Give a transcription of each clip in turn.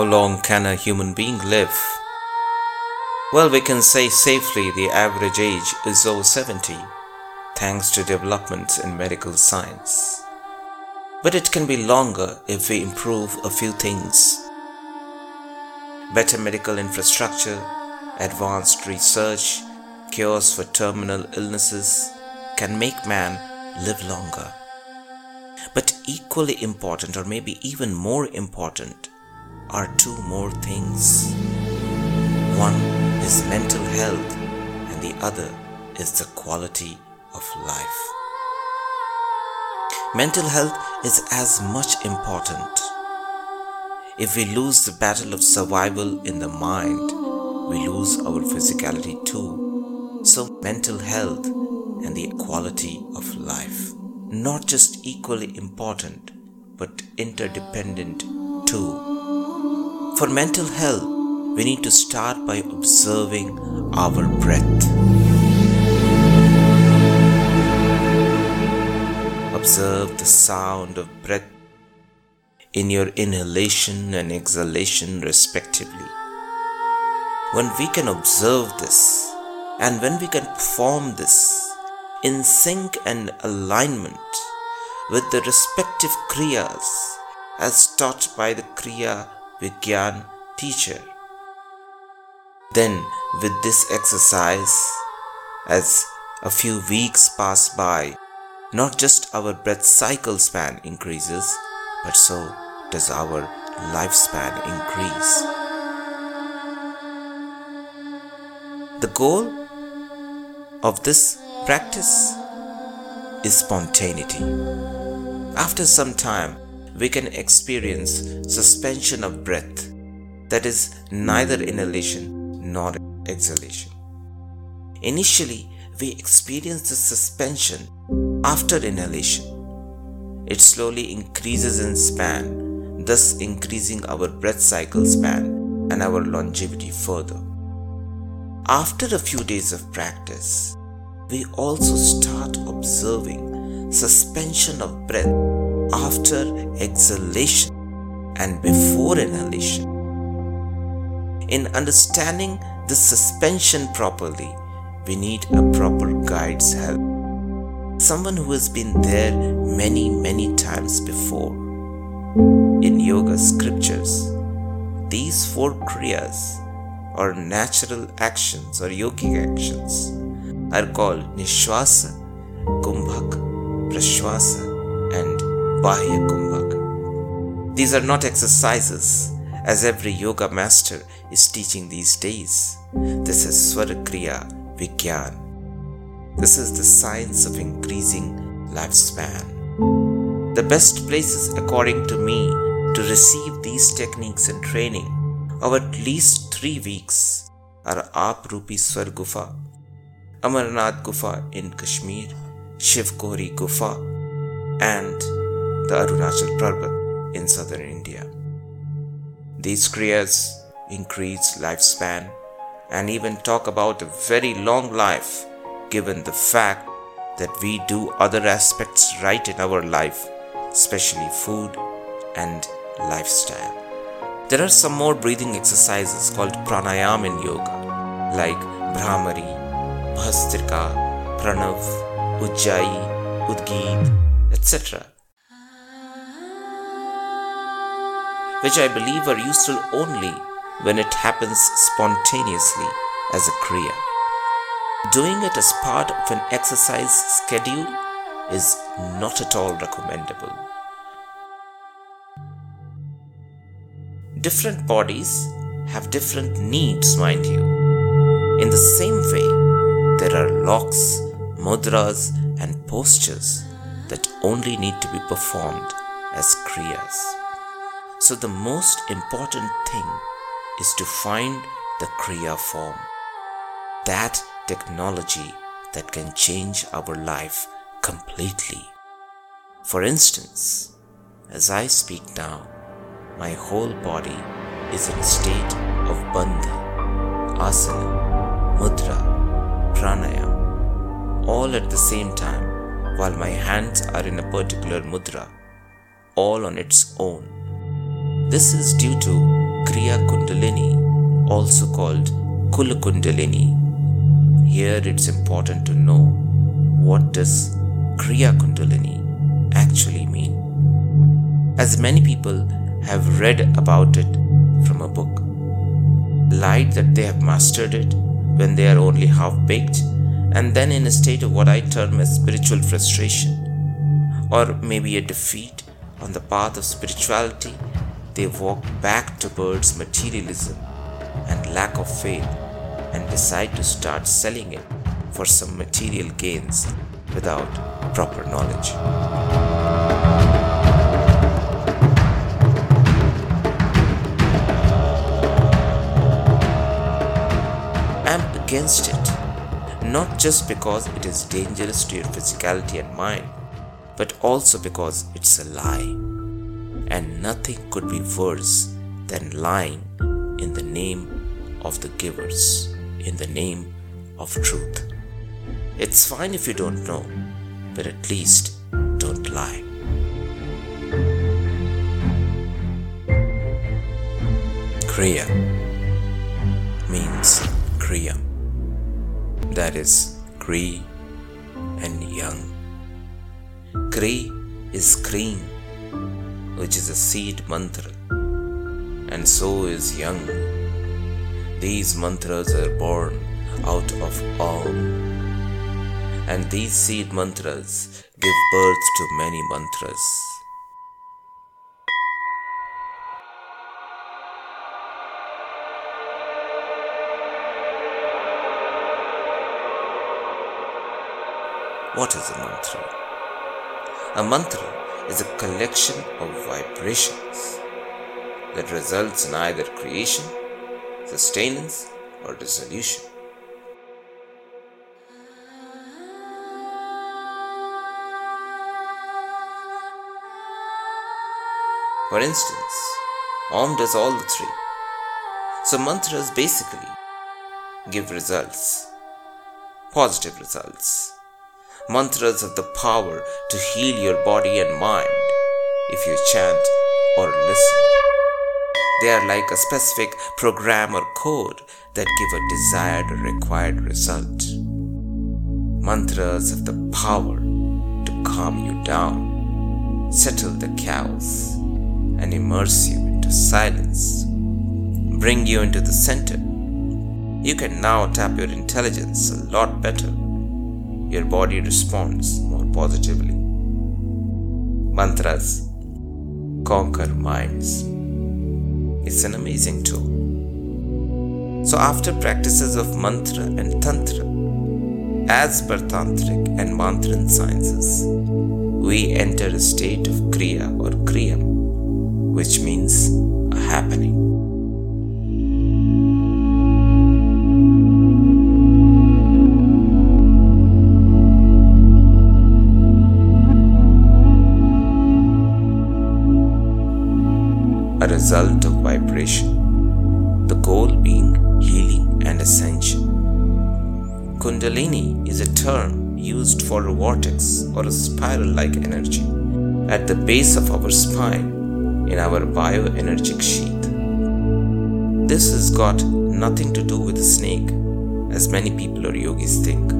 How long can a human being live? Well, we can say safely the average age is over 70, thanks to developments in medical science. But it can be longer if we improve a few things. Better medical infrastructure, advanced research, cures for terminal illnesses can make man live longer. But equally important, or maybe even more important, are two more things. One is mental health, and the other is the quality of life. Mental health is as much important. If we lose the battle of survival in the mind, we lose our physicality too. So, mental health and the quality of life, not just equally important, but interdependent too. For mental health, we need to start by observing our breath. Observe the sound of breath in your inhalation and exhalation, respectively. When we can observe this, and when we can perform this in sync and alignment with the respective kriyas as taught by the Kriya Vigyan teacher. Then, with this exercise, as a few weeks pass by, not just our breath cycle span increases, but so does our lifespan increase. The goal of this practice is spontaneity. After some time, we can experience suspension of breath, that is, neither inhalation nor exhalation. Initially, we experience the suspension after inhalation. It slowly increases in span, thus increasing our breath cycle span and our longevity further. After a few days of practice, we also start observing suspension of breath after exhalation and before inhalation. In understanding the suspension properly, we need a proper guide's help. Someone who has been there many, many times before. In yoga scriptures, these four kriyas or natural actions or yogic actions are called Nishwasa, Kumbhak, Prashwasa, and Bahya Kumbhak. These are not exercises as every yoga master is teaching these days. This is Swarakriya Vigyan. This is the science of increasing lifespan. The best places, according to me, to receive these techniques and training of at least three weeks are Aprupi Swar Gufa, Amarnath Gufa in Kashmir, Shivkhori Gufa, and the Arunachal Parbat in southern India. These kriyas increase lifespan and even talk about a very long life given the fact that we do other aspects right in our life, especially food and lifestyle. There are some more breathing exercises called pranayam in yoga, like Bhramari, Bhastrika, Pranav, Ujjayi, Udgit, etc. which I believe are useful only when it happens spontaneously as a Kriya. Doing it as part of an exercise schedule is not at all recommendable. Different bodies have different needs, mind you. In the same way, there are locks, mudras, and postures that only need to be performed as kriyas. So, the most important thing is to find the Kriya form, that technology that can change our life completely. For instance, as I speak now, my whole body is in a state of bandha, asana, mudra, pranayam, all at the same time, while my hands are in a particular mudra, all on its own This is due to Kriya Kundalini, also called Kula Kundalini. Here it's important to know what does Kriya Kundalini actually mean. As many people have read about it from a book, lied that they have mastered it when they are only half baked, and then in a state of what I term as spiritual frustration, or maybe a defeat on the path of spirituality they walk back towards materialism and lack of faith and decide to start selling it for some material gains without proper knowledge. I'm against it, not just because it is dangerous to your physicality and mind, but also because it's a lie and nothing could be worse than lying in the name of the givers, in the name of truth. It's fine if you don't know, but at least don't lie. Kriya means Kriya, that is Kri and young. Kri is Kreem which is a seed mantra, and so is young. These mantras are born out of Om, and these seed mantras give birth to many mantras. What is a mantra? A mantra is a collection of vibrations that results in either creation, sustenance, or dissolution. For instance, Om does all the three. So mantras basically give results, positive results Mantras have the power to heal your body and mind if you chant or listen. They are like a specific program or code that give a desired or required result. Mantras have the power to calm you down, settle the chaos, and immerse you into silence, bring you into the center. You can now tap your intelligence a lot better your body responds more positively. Mantras conquer minds. It's an amazing tool. So, after practices of mantra and tantra, as per tantric and mantran sciences, we enter a state of kriya or kriyam, which means a happening. A result of vibration, the goal being healing and ascension. Kundalini is a term used for a vortex or a spiral like energy at the base of our spine in our bioenergetic sheath. This has got nothing to do with a snake, as many people or yogis think.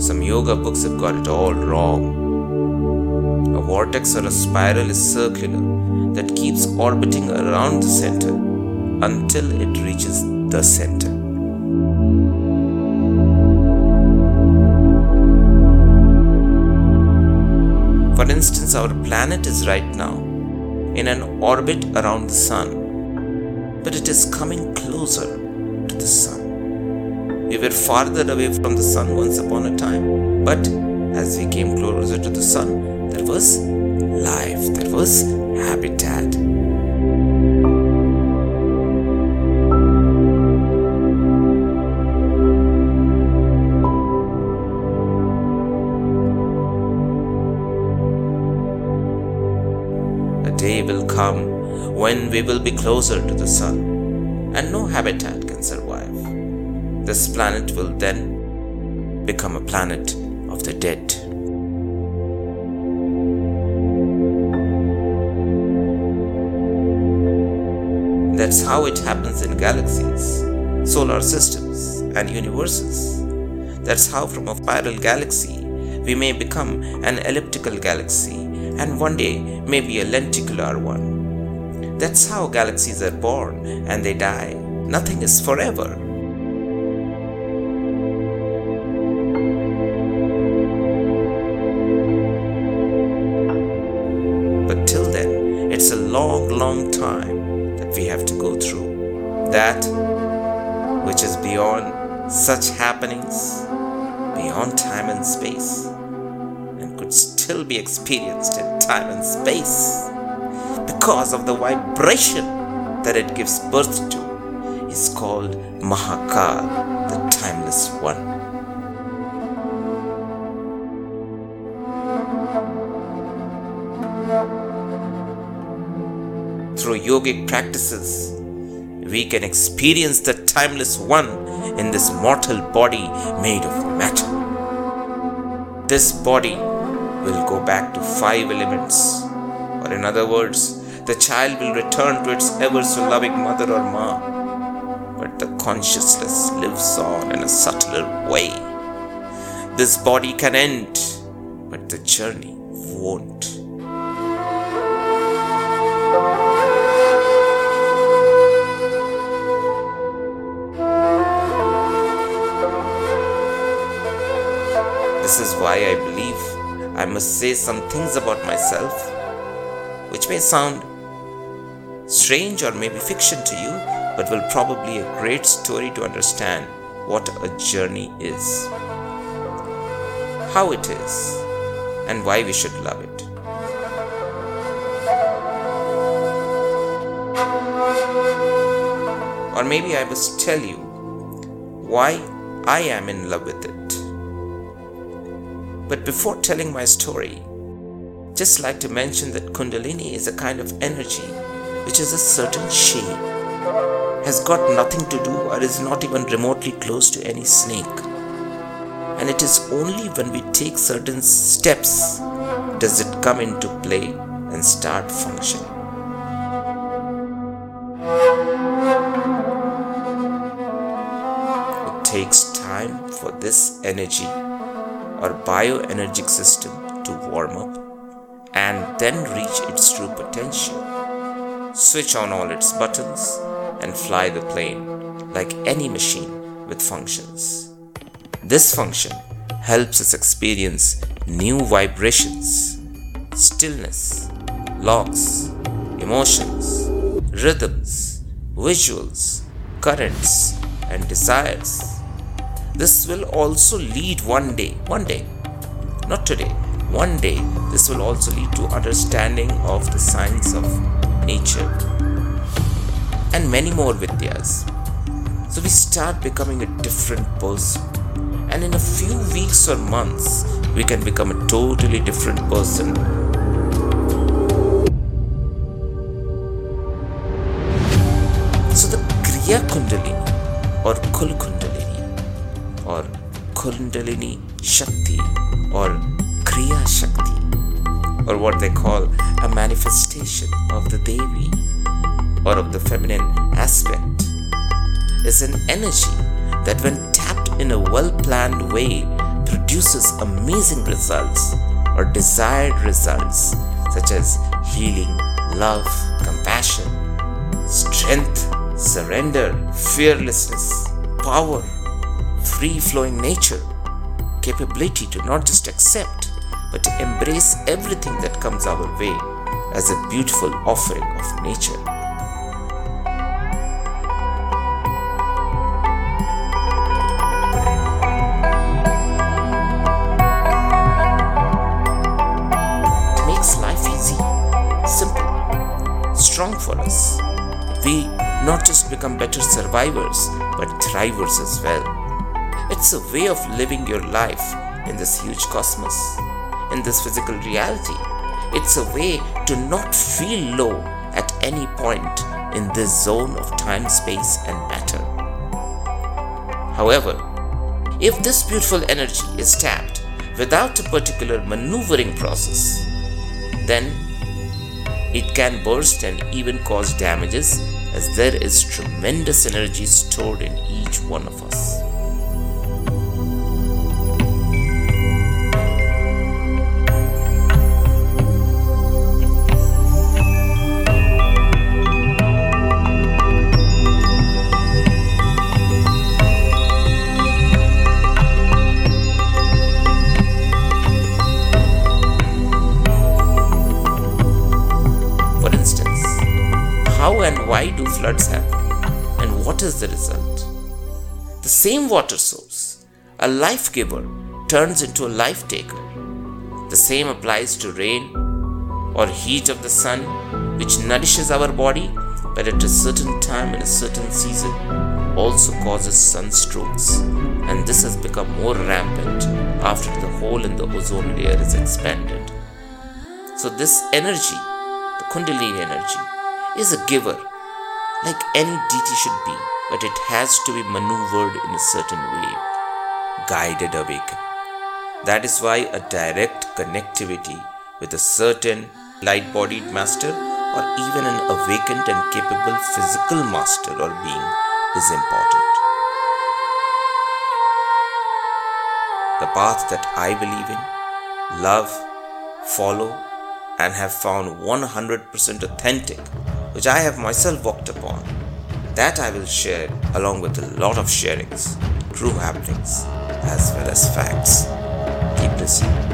Some yoga books have got it all wrong vortex or a spiral is circular that keeps orbiting around the center until it reaches the center. For instance, our planet is right now in an orbit around the sun, but it is coming closer to the sun. We were farther away from the sun once upon a time, but as we came closer to the sun, there was life, there was habitat. A day will come when we will be closer to the sun and no habitat can survive. This planet will then become a planet of the dead. That's how it happens in galaxies, solar systems, and universes. That's how from a spiral galaxy we may become an elliptical galaxy and one day maybe a lenticular one. That's how galaxies are born and they die. Nothing is forever. But till then, it's a long, long time That which is beyond such happenings, beyond time and space, and could still be experienced in time and space because of the vibration that it gives birth to is called Mahakal, the timeless one. Through yogic practices, we can experience the timeless one in this mortal body made of matter. This body will go back to five elements, or in other words, the child will return to its ever so loving mother or ma. But the consciousness lives on in a subtler way. This body can end, but the journey won't. This is why I believe I must say some things about myself, which may sound strange or maybe fiction to you, but will probably a great story to understand what a journey is, how it is, and why we should love it. Or maybe I must tell you why I am in love with it. But before telling my story, just like to mention that Kundalini is a kind of energy which is a certain shape, has got nothing to do or is not even remotely close to any snake. And it is only when we take certain steps does it come into play and start functioning. It takes time for this energy or bioenergetic system to warm up and then reach its true potential. Switch on all its buttons and fly the plane like any machine with functions. This function helps us experience new vibrations, stillness, locks, emotions, rhythms, visuals, currents, and desires. This will also lead one day, one day, not today, one day, this will also lead to understanding of the science of nature and many more vidyas. So we start becoming a different person, and in a few weeks or months, we can become a totally different person. So the Kriya Kundalini or Kundalini Kundalini Shakti or Kriya Shakti or what they call a manifestation of the Devi or of the feminine aspect is an energy that when tapped in a well planned way produces amazing results or desired results such as healing, love, compassion, strength, surrender, fearlessness, power, free flowing nature, capability to not just accept but to embrace everything that comes our way as a beautiful offering of nature. It makes life easy, simple, strong for us. We not just become better survivors, but thrivers as well. It's a way of living your life in this huge cosmos, in this physical reality. It's a way to not feel low at any point in this zone of time, space, and matter. However, if this beautiful energy is tapped without a particular maneuvering process, then it can burst and even cause damages as there is tremendous energy stored in each one of us. And what is the result? The same water source, a life giver, turns into a life taker. The same applies to rain or heat of the sun, which nourishes our body, but at a certain time in a certain season also causes sunstrokes. And this has become more rampant after the hole in the ozone layer is expanded. So, this energy, the Kundalini energy, is a giver, like any deity should be, but it has to be maneuvered in a certain way, guided awakening. That is why a direct connectivity with a certain light bodied master or even an awakened and capable physical master or being is important. The path that I believe in, love, follow, and have found 100% authentic which I have myself walked upon. That I will share along with a lot of sharings, true happenings, as well as facts. Keep listening.